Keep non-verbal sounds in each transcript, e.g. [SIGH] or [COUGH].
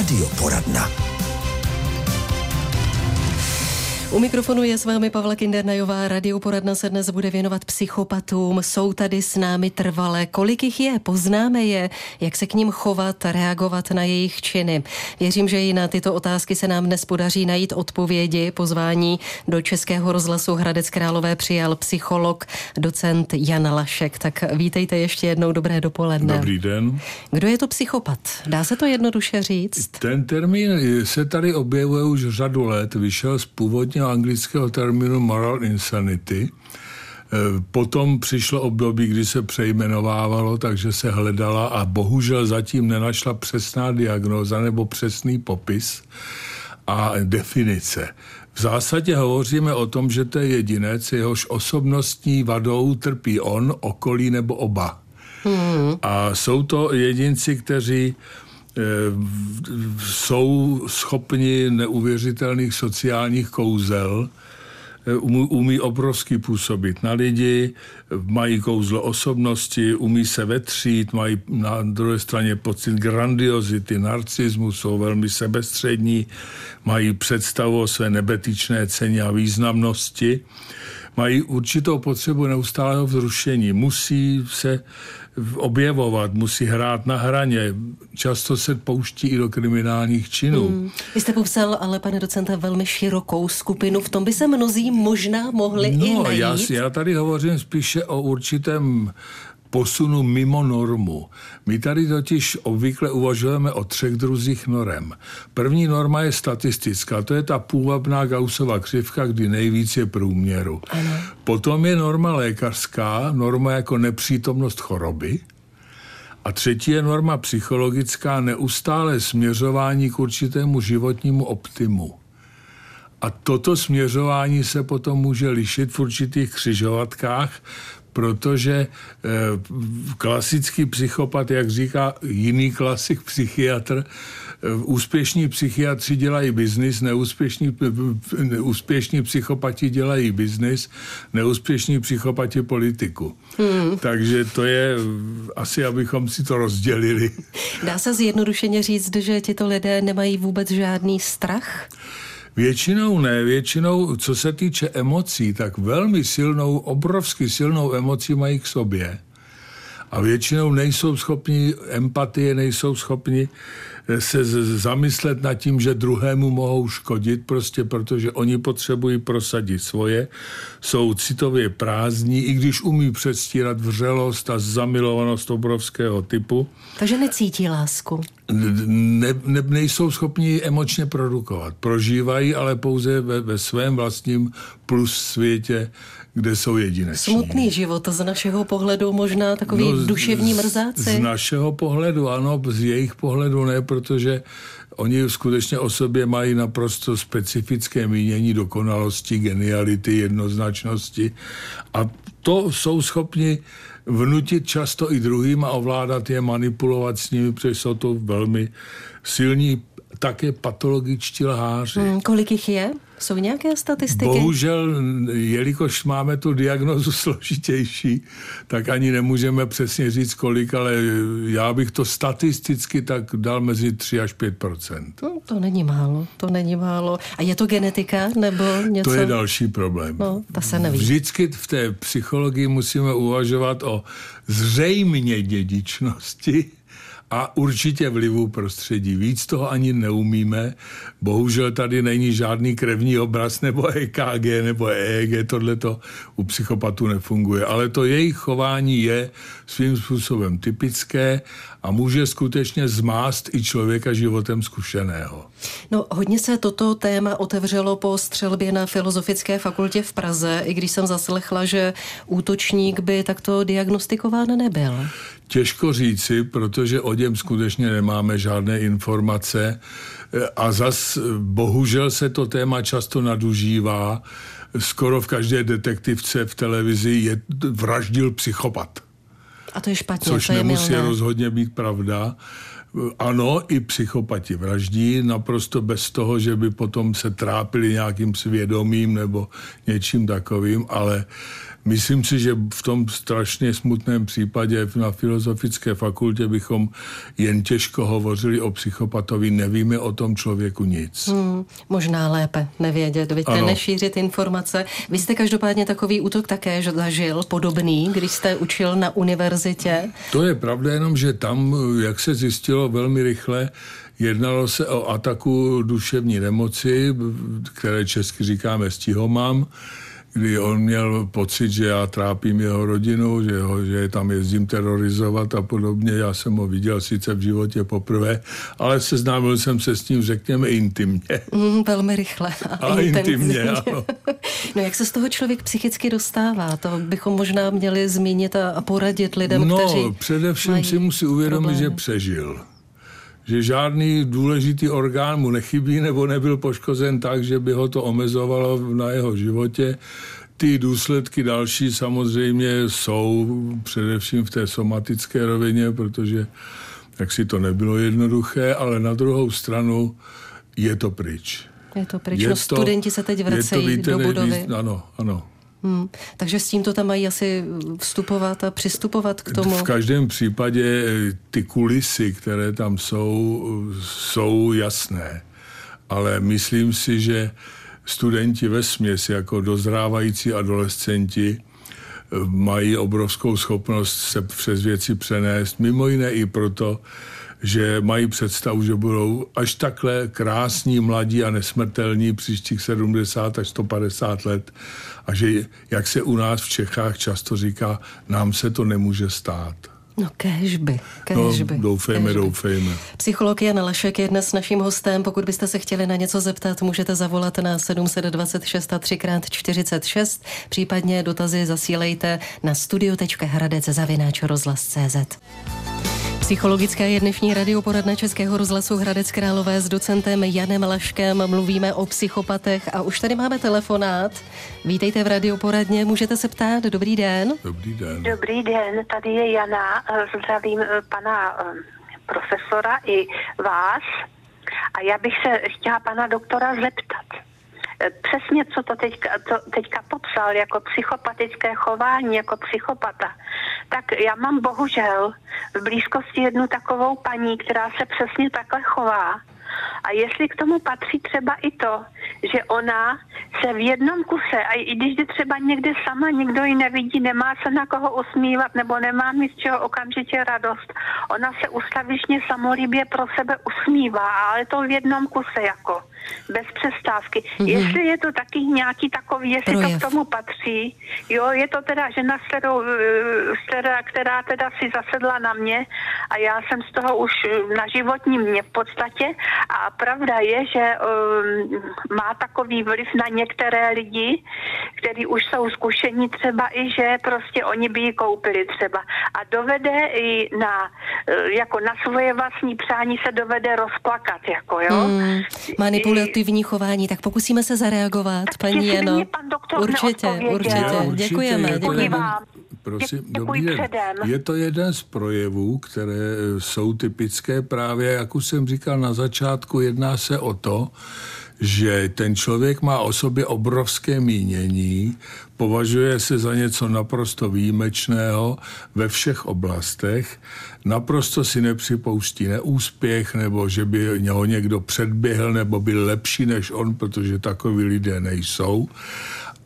Radioporadna. U mikrofonu je s vámi Pavla Kindernajová. Radioporadna se dnes bude věnovat psychopatům. Jsou tady s námi trvale. Kolik jich je? Poznáme je? Jak se k ním chovat, reagovat na jejich činy? Věřím, že i na tyto otázky se nám dnes podaří najít odpovědi. Pozvání do Českého rozhlasu Hradec Králové přijal psycholog, docent Jan Lašek. Tak vítejte ještě jednou. Dobré dopoledne. Dobrý den. Kdo je to psychopat? Dá se to jednoduše říct? Ten termín se tady objevuje už řadu let. Vyšel z původně původního anglického termínu moral insanity. E, potom přišlo období, kdy se přejmenovávalo, takže se hledala a bohužel zatím nenašla přesná diagnóza nebo přesný popis a definice. V zásadě hovoříme o tom, že to je jedinec, jehož osobnostní vadou trpí on, okolí nebo oba. Hmm. A jsou to jedinci, kteří jsou schopni neuvěřitelných sociálních kouzel, eh, umí obrovsky působit na lidi, mají kouzlo osobnosti, umí se vetřít, mají na druhé straně pocit grandiozity, narcismu, jsou velmi sebestřední, mají představu o své nebetyčné ceně a významnosti, mají určitou potřebu neustálého vzrušení, musí se objevovat, musí hrát na hraně, často se pouští i do kriminálních činů. Hmm. Vy jste popsal, ale pane docente, velmi širokou skupinu, v tom by se mnozí možná mohli no, i najít. Já, já tady hovořím spíše o určitém posunu mimo normu. My tady totiž obvykle uvažujeme o třech druzích norem. První norma je statistická, to je ta půvabná Gaussova křivka, kdy nejvíc je průměru. Ano. Potom je norma lékařská, norma jako nepřítomnost choroby. A třetí je norma psychologická, neustále směřování k určitému životnímu optimu. A toto směřování se potom může lišit v určitých křižovatkách, protože eh, klasický psychopat, jak říká jiný klasik psychiatr, eh, úspěšní psychiatři dělají biznis, neúspěšní, neúspěšní psychopati dělají biznis, neúspěšní psychopati politiku. Hmm. Takže to je asi, abychom si to rozdělili. Dá se zjednodušeně říct, že tito lidé nemají vůbec žádný strach? Většinou ne, většinou, co se týče emocí, tak velmi silnou, obrovsky silnou emoci mají k sobě. A většinou nejsou schopni empatie, nejsou schopni se zamyslet nad tím, že druhému mohou škodit, prostě protože oni potřebují prosadit svoje, jsou citově prázdní, i když umí předstírat vřelost a zamilovanost obrovského typu. Takže necítí lásku. Ne, ne, nejsou schopni emočně produkovat. Prožívají, ale pouze ve, ve svém vlastním plus světě, kde jsou jedineční. Smutný život z našeho pohledu možná takový no, duševní mrzáci. Z našeho pohledu, ano, z jejich pohledu ne, protože oni skutečně o sobě mají naprosto specifické mínění dokonalosti, geniality, jednoznačnosti a to jsou schopni vnutit často i druhým a ovládat je, manipulovat s nimi, protože jsou to velmi silní také patologičtí lháři. Hmm, kolik jich je? Jsou nějaké statistiky? Bohužel, jelikož máme tu diagnozu [LAUGHS] složitější, tak ani nemůžeme přesně říct kolik, ale já bych to statisticky tak dal mezi 3 až 5% no, To není málo, to není málo. A je to genetika nebo něco? To je další problém. No, ta se neví. Vždycky v té psychologii musíme uvažovat o zřejmě dědičnosti, a určitě vlivu prostředí. Víc toho ani neumíme. Bohužel tady není žádný krevní obraz nebo EKG nebo EEG, tohle to u psychopatů nefunguje. Ale to jejich chování je svým způsobem typické a může skutečně zmást i člověka životem zkušeného. No, hodně se toto téma otevřelo po střelbě na Filozofické fakultě v Praze, i když jsem zaslechla, že útočník by takto diagnostikován nebyl. Těžko říci, protože o něm skutečně nemáme žádné informace a zas bohužel se to téma často nadužívá. Skoro v každé detektivce v televizi je vraždil psychopat. A to je špatně, Což to je nemusí milné. rozhodně být pravda. Ano, i psychopati vraždí, naprosto bez toho, že by potom se trápili nějakým svědomím nebo něčím takovým, ale Myslím si, že v tom strašně smutném případě na Filozofické fakultě bychom jen těžko hovořili o psychopatovi, nevíme o tom člověku nic. Hmm, možná lépe nevědět, víte, nešířit informace. Vy jste každopádně takový útok také zažil, podobný, když jste učil na univerzitě. To je pravda, jenom že tam, jak se zjistilo velmi rychle, Jednalo se o ataku duševní nemoci, které česky říkáme stihomám, kdy on měl pocit, že já trápím jeho rodinu, že, ho, že tam jezdím terorizovat a podobně. Já jsem ho viděl sice v životě poprvé, ale seznámil jsem se s ním, řekněme, intimně. Mm, velmi rychle a, a intimně, ano. [LAUGHS] no jak se z toho člověk psychicky dostává? To bychom možná měli zmínit a, a poradit lidem, no, kteří No, především si musí uvědomit, problémy. že přežil že žádný důležitý orgán mu nechybí nebo nebyl poškozen tak, že by ho to omezovalo na jeho životě. Ty důsledky další samozřejmě jsou především v té somatické rovině, protože tak si to nebylo jednoduché, ale na druhou stranu je to pryč. Je to pryč. Je no, to, studenti se teď vracejí to, víte, do budovy. Ano, ano. Hmm. Takže s tímto tam mají asi vstupovat a přistupovat k tomu. V každém případě eh, ty kulisy, které tam jsou, jsou jasné. Ale myslím si, že studenti ve směs jako dozrávající adolescenti eh, mají obrovskou schopnost se přes věci přenést, mimo jiné i proto, že mají představu, že budou až takhle krásní, mladí a nesmrtelní příštích 70 až 150 let a že, jak se u nás v Čechách často říká, nám se to nemůže stát. No kežby, kežby. No, doufejme, kežby. doufejme. Psycholog Jan Lešek je dnes naším hostem. Pokud byste se chtěli na něco zeptat, můžete zavolat na 726 a 3x46, případně dotazy zasílejte na studio.hradec Psychologická je dnešní radioporadna Českého rozhlasu Hradec Králové s docentem Janem Laškem. Mluvíme o psychopatech a už tady máme telefonát. Vítejte v radioporadně, můžete se ptát. Dobrý den. Dobrý den. Dobrý den, tady je Jana. Zdravím eh, pana eh, profesora i vás. A já bych se chtěla pana doktora zeptat přesně, co to teďka, to teďka popsal jako psychopatické chování, jako psychopata, tak já mám bohužel v blízkosti jednu takovou paní, která se přesně takhle chová. A jestli k tomu patří třeba i to, že ona se v jednom kuse, a i když je třeba někde sama, nikdo ji nevidí, nemá se na koho usmívat nebo nemá mít z čeho okamžitě radost, ona se ustavičně samolíbě pro sebe usmívá, ale to v jednom kuse jako bez přestávky. Mm-hmm. Jestli je to taky nějaký takový, jestli Projev. to k tomu patří, jo, je to teda žena, kterou, která, která teda si zasedla na mě a já jsem z toho už na životní mě v podstatě a pravda je, že um, má takový vliv na některé lidi, kteří už jsou zkušení třeba i, že prostě oni by ji koupili třeba a dovede i na, eh, jako na svoje vlastní přání se dovede rozplakat, jako jo. Mm, manipulativní chování, tak pokusíme se zareagovat, tak paní Jeno. Určitě, určitě, určitě. Děkujeme, děkujeme. Prosím, dobrý den. Je to jeden z projevů, které jsou typické právě, jak už jsem říkal na začátku, jedná se o to, že ten člověk má o sobě obrovské mínění, považuje se za něco naprosto výjimečného ve všech oblastech, naprosto si nepřipouští neúspěch, nebo že by ho někdo předběhl, nebo byl lepší než on, protože takoví lidé nejsou.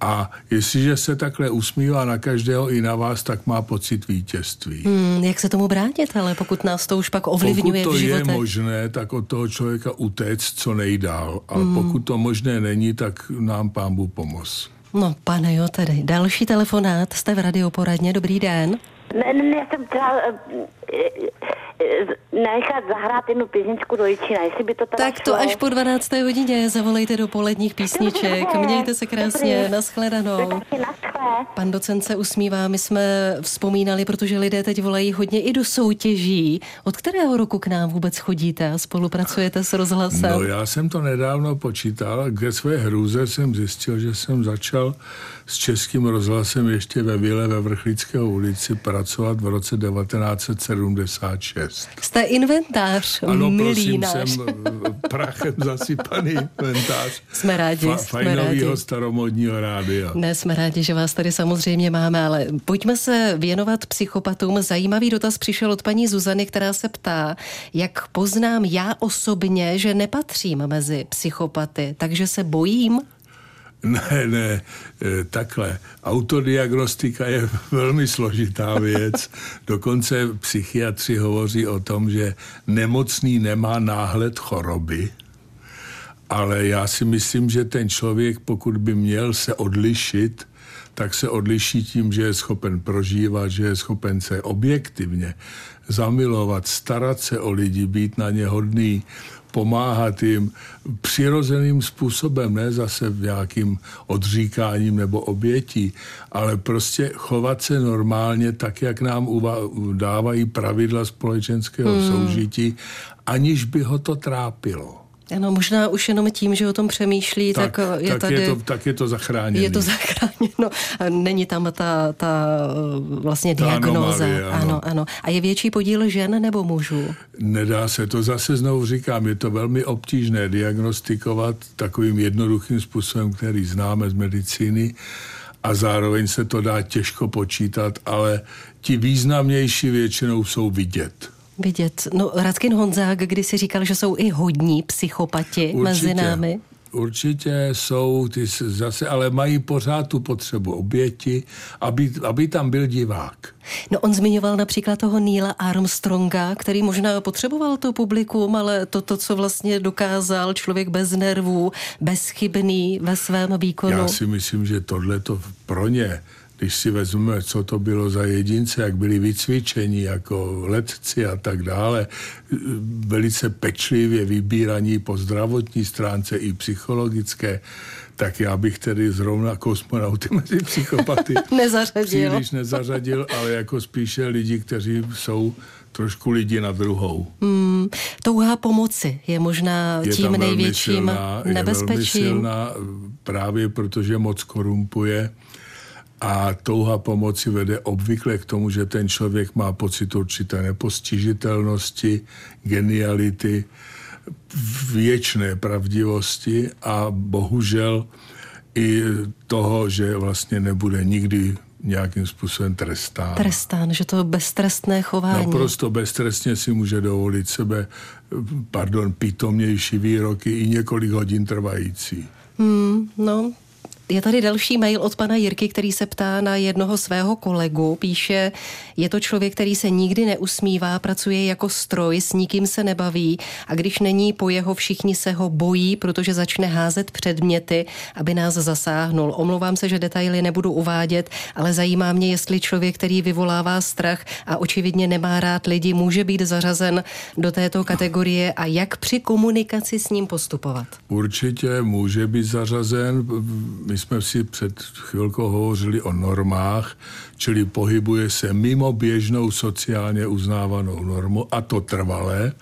A jestliže se takhle usmívá na každého i na vás, tak má pocit vítězství. Hmm, jak se tomu bránit, ale pokud nás to už pak ovlivňuje pokud to v je možné, tak od toho člověka utéct co nejdál. A hmm. pokud to možné není, tak nám pán Bůh pomoz. No, pane jo, tedy. Další telefonát, jste v radioporadně, dobrý den. Ne, ne, já jsem chtěla nechat zahrát jednu písničku do Jičína, jestli by to teda Tak to šlo. až po 12. hodině zavolejte do poledních písniček. Mějte se krásně, Dobrý. nashledanou. Pan docent se usmívá, my jsme vzpomínali, protože lidé teď volají hodně i do soutěží. Od kterého roku k nám vůbec chodíte a spolupracujete s rozhlasem? No já jsem to nedávno počítal, ke své hrůze jsem zjistil, že jsem začal s českým rozhlasem ještě ve Vile ve Vrchlické ulici pracovat v roce 1976. Jste inventář, ano, milý prosím, náš. jsem eh, prachem [LAUGHS] zasypaný inventář. Jsme rádi, Fa- jsme rádi. staromodního rádia. Ne, jsme rádi, že vás tady samozřejmě máme, ale pojďme se věnovat psychopatům. Zajímavý dotaz přišel od paní Zuzany, která se ptá, jak poznám já osobně, že nepatřím mezi psychopaty, takže se bojím? Ne, ne, eh, takhle. Autodiagnostika je [LAUGHS] velmi složitá věc. Dokonce psychiatři hovoří o tom, že nemocný nemá náhled choroby, ale já si myslím, že ten člověk, pokud by měl se odlišit, tak se odliší tím, že je schopen prožívat, že je schopen se objektivně zamilovat, starat se o lidi, být na ně hodný, pomáhat jim přirozeným způsobem, ne zase v nějakým odříkáním nebo obětí, ale prostě chovat se normálně tak, jak nám uva- dávají pravidla společenského hmm. soužití, aniž by ho to trápilo. Ano, možná už jenom tím, že o tom přemýšlí, tak, tak je tak tady... Je to, tak je to zachráněné. Je to [LAUGHS] zachráněno. Není tam ta, ta vlastně Ta diagnóza. anomálie, ano. ano, ano. A je větší podíl žen nebo mužů? Nedá se to, zase znovu říkám, je to velmi obtížné diagnostikovat takovým jednoduchým způsobem, který známe z medicíny a zároveň se to dá těžko počítat, ale ti významnější většinou jsou vidět. Vidět. No, Radkin Honzák když si říkal, že jsou i hodní psychopati Určitě. mezi námi. Určitě jsou, ty zase, ale mají pořád tu potřebu oběti, aby, aby tam byl divák. No on zmiňoval například toho Neila Armstronga, který možná potřeboval to publikum, ale to, to, co vlastně dokázal člověk bez nervů, bezchybný ve svém výkonu. Já si myslím, že tohle to pro ně, když si vezmeme, co to bylo za jedince, jak byli vycvičeni jako letci a tak dále, velice pečlivě vybíraní po zdravotní stránce i psychologické, tak já bych tedy zrovna kosmonauty [LAUGHS] mezi psychopaty [LAUGHS] Nezařadil. příliš nezařadil, ale jako spíše lidi, kteří jsou trošku lidi na druhou. Hmm, touha pomoci je možná je tím tam velmi největším silná, Je velmi nebezpečím. silná právě protože moc korumpuje a touha pomoci vede obvykle k tomu, že ten člověk má pocit určité nepostižitelnosti, geniality, věčné pravdivosti a bohužel i toho, že vlastně nebude nikdy nějakým způsobem trestán. Trestán, že to beztrestné chování. Naprosto beztrestně si může dovolit sebe, pardon, pitomnější výroky i několik hodin trvající. Hmm, no, je tady další mail od pana Jirky, který se ptá na jednoho svého kolegu. Píše, je to člověk, který se nikdy neusmívá, pracuje jako stroj, s nikým se nebaví a když není po jeho, všichni se ho bojí, protože začne házet předměty, aby nás zasáhnul. Omlouvám se, že detaily nebudu uvádět, ale zajímá mě, jestli člověk, který vyvolává strach a očividně nemá rád lidi, může být zařazen do této kategorie a jak při komunikaci s ním postupovat. Určitě může být zařazen. My jsme si před chvilkou hovořili o normách, čili pohybuje se mimo běžnou sociálně uznávanou normu a to trvalé.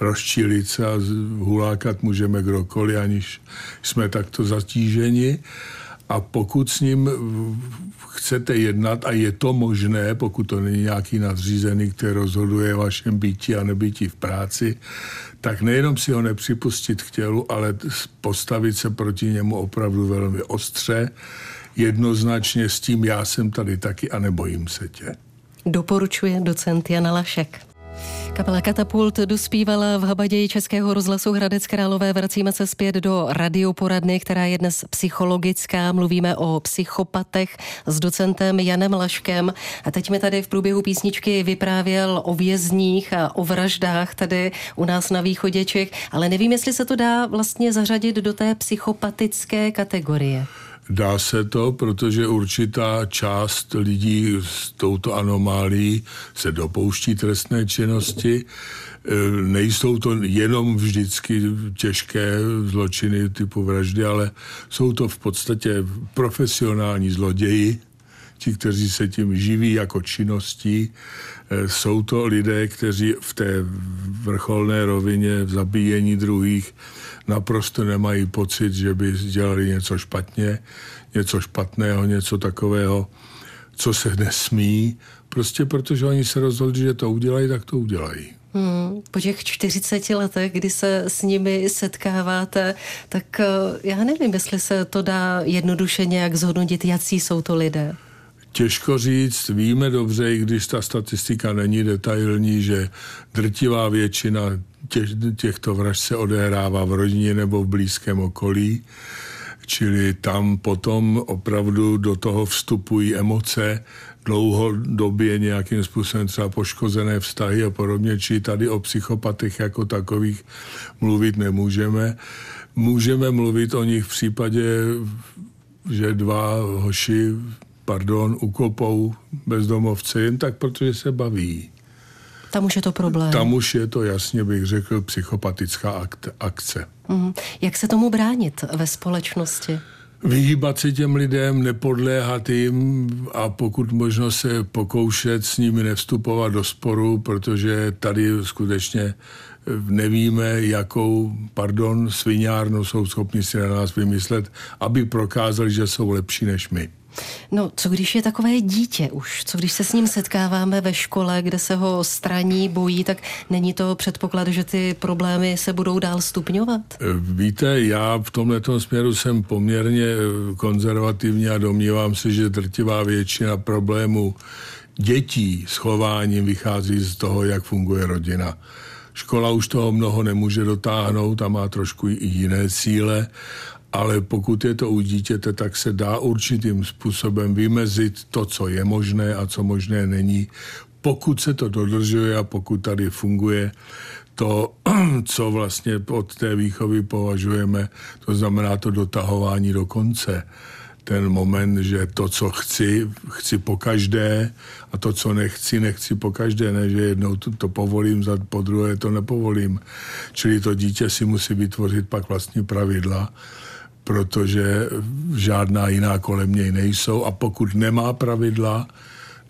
Rozčilit se a hulákat můžeme kdokoliv, aniž jsme takto zatíženi. A pokud s ním chcete jednat, a je to možné, pokud to není nějaký nadřízený, který rozhoduje o vašem bytí a nebytí v práci, tak nejenom si ho nepřipustit k tělu, ale postavit se proti němu opravdu velmi ostře, jednoznačně s tím já jsem tady taky a nebojím se tě. Doporučuje docent Jana Lašek. Kapela Katapult dospívala v Habaději Českého rozhlasu Hradec Králové. Vracíme se zpět do radioporadny, která je dnes psychologická. Mluvíme o psychopatech s docentem Janem Laškem. A teď mi tady v průběhu písničky vyprávěl o vězních a o vraždách tady u nás na východě Čech, ale nevím, jestli se to dá vlastně zařadit do té psychopatické kategorie. Dá se to, protože určitá část lidí s touto anomálií se dopouští trestné činnosti. Nejsou to jenom vždycky těžké zločiny typu vraždy, ale jsou to v podstatě profesionální zloději, ti, kteří se tím živí jako činností. Eh, jsou to lidé, kteří v té vrcholné rovině v zabíjení druhých naprosto nemají pocit, že by dělali něco špatně, něco špatného, něco takového, co se nesmí, prostě protože oni se rozhodli, že to udělají, tak to udělají. Hmm, po těch 40 letech, kdy se s nimi setkáváte, tak eh, já nevím, jestli se to dá jednoduše nějak zhodnotit, jaký jsou to lidé. Těžko říct, víme dobře, i když ta statistika není detailní, že drtivá většina těch, těchto vražd se odehrává v rodině nebo v blízkém okolí, čili tam potom opravdu do toho vstupují emoce, dlouhodobě nějakým způsobem třeba poškozené vztahy a podobně, či tady o psychopatech jako takových mluvit nemůžeme. Můžeme mluvit o nich v případě, že dva hoši, pardon, ukopou bezdomovce jen tak, protože se baví. Tam už je to problém. Tam už je to, jasně bych řekl, psychopatická akce. Mm. Jak se tomu bránit ve společnosti? vyhýbat se těm lidem, nepodléhat jim a pokud možno se pokoušet s nimi nevstupovat do sporu, protože tady skutečně nevíme, jakou, pardon, sviňárnu jsou schopni si na nás vymyslet, aby prokázali, že jsou lepší než my. No, co když je takové dítě už? Co když se s ním setkáváme ve škole, kde se ho straní, bojí, tak není to předpoklad, že ty problémy se budou dál stupňovat? Eh, víte, já v tomhle směru jsem poměrně eh, konzervativní a domnívám se, že drtivá většina problémů dětí s chováním vychází z toho, jak funguje rodina. Škola už toho mnoho nemůže dotáhnout a má trošku i jiné cíle ale pokud je to u dítěte, tak se dá určitým způsobem vymezit to, co je možné a co možné není, pokud se to dodržuje a pokud tady funguje to, [CLEARS THROAT] co vlastně od té výchovy považujeme, to znamená to dotahování do konce. Ten moment, že to, co chci, chci po každé a to, co nechci, nechci po každé, ne, že jednou to, to povolím, za po druhé to nepovolím. Čili to dítě si musí vytvořit pak vlastní pravidla protože žádná jiná kolem něj nejsou a pokud nemá pravidla,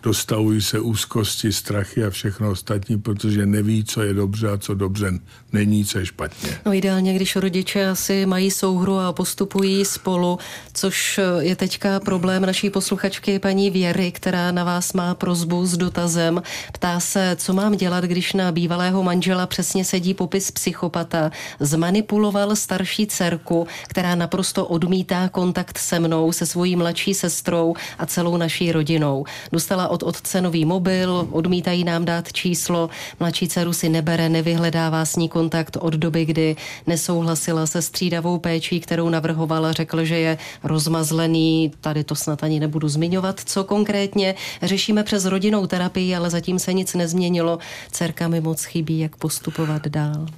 dostavují se úzkosti, strachy a všechno ostatní, protože neví, co je dobře a co dobře není, co je špatně. No ideálně, když rodiče asi mají souhru a postupují spolu, což je teďka problém naší posluchačky paní Věry, která na vás má prozbu s dotazem. Ptá se, co mám dělat, když na bývalého manžela přesně sedí popis psychopata. Zmanipuloval starší dcerku, která naprosto odmítá kontakt se mnou, se svojí mladší sestrou a celou naší rodinou. Dostala od otce nový mobil, odmítají nám dát číslo, mladší dceru si nebere, nevyhledává s ní kontakt od doby, kdy nesouhlasila se střídavou péčí, kterou navrhovala, řekl, že je rozmazlený, tady to snad ani nebudu zmiňovat, co konkrétně. Řešíme přes rodinnou terapii, ale zatím se nic nezměnilo. Cerka mi moc chybí, jak postupovat dál. [CLEARS THROAT]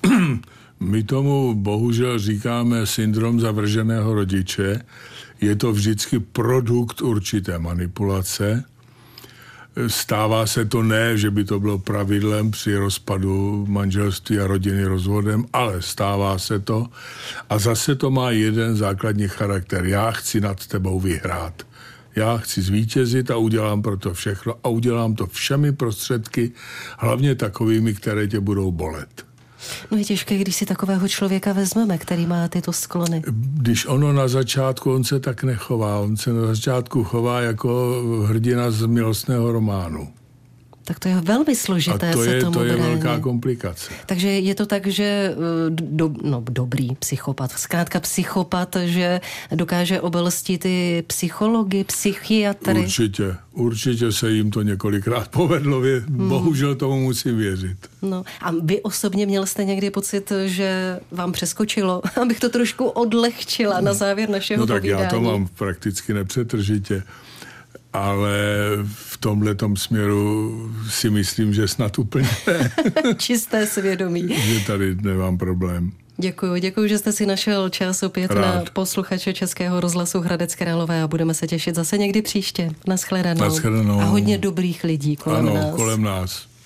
My tomu bohužel říkáme syndrom zavrženého rodiče. Je to vždycky produkt určité manipulace Stává se to ne, že by to bylo pravidlem při rozpadu manželství a rodiny rozvodem, ale stává se to. A zase to má jeden základní charakter. Já chci nad tebou vyhrát. Já chci zvítězit a udělám pro to všechno a udělám to všemi prostředky, hlavně takovými, které tě budou bolet. No je těžké, když si takového člověka vezmeme, který má tyto sklony. Když ono na začátku, on se tak nechová. On se na začátku chová jako hrdina z milostného románu. Tak to je velmi složité A to se je, tomu to je bránit. velká komplikace. Takže je to tak, že eh, do, no, dobrý psychopat, zkrátka psychopat, že dokáže obelstít ty psychologi, psychiatry. Určitě, určitě se jim to několikrát [LAUGHS] povedlo, hmm. bohužel tomu musím věřit. No a vy osobně měl jste někdy pocit, že vám přeskočilo, [LAUGHS] abych to trošku odlehčila na závěr našeho No tak povídání. já to mám prakticky nepřetržitě ale v tomhle směru si myslím, že snad úplně ne. [LAUGHS] Čisté svědomí. že tady nemám problém. Děkuji, děkuji, že jste si našel čas opět Rád. na posluchače Českého rozhlasu Hradec Králové a budeme se těšit zase někdy příště. Naschledanou. Naschledanou. A hodně dobrých lidí kolem ano, nás. kolem nás.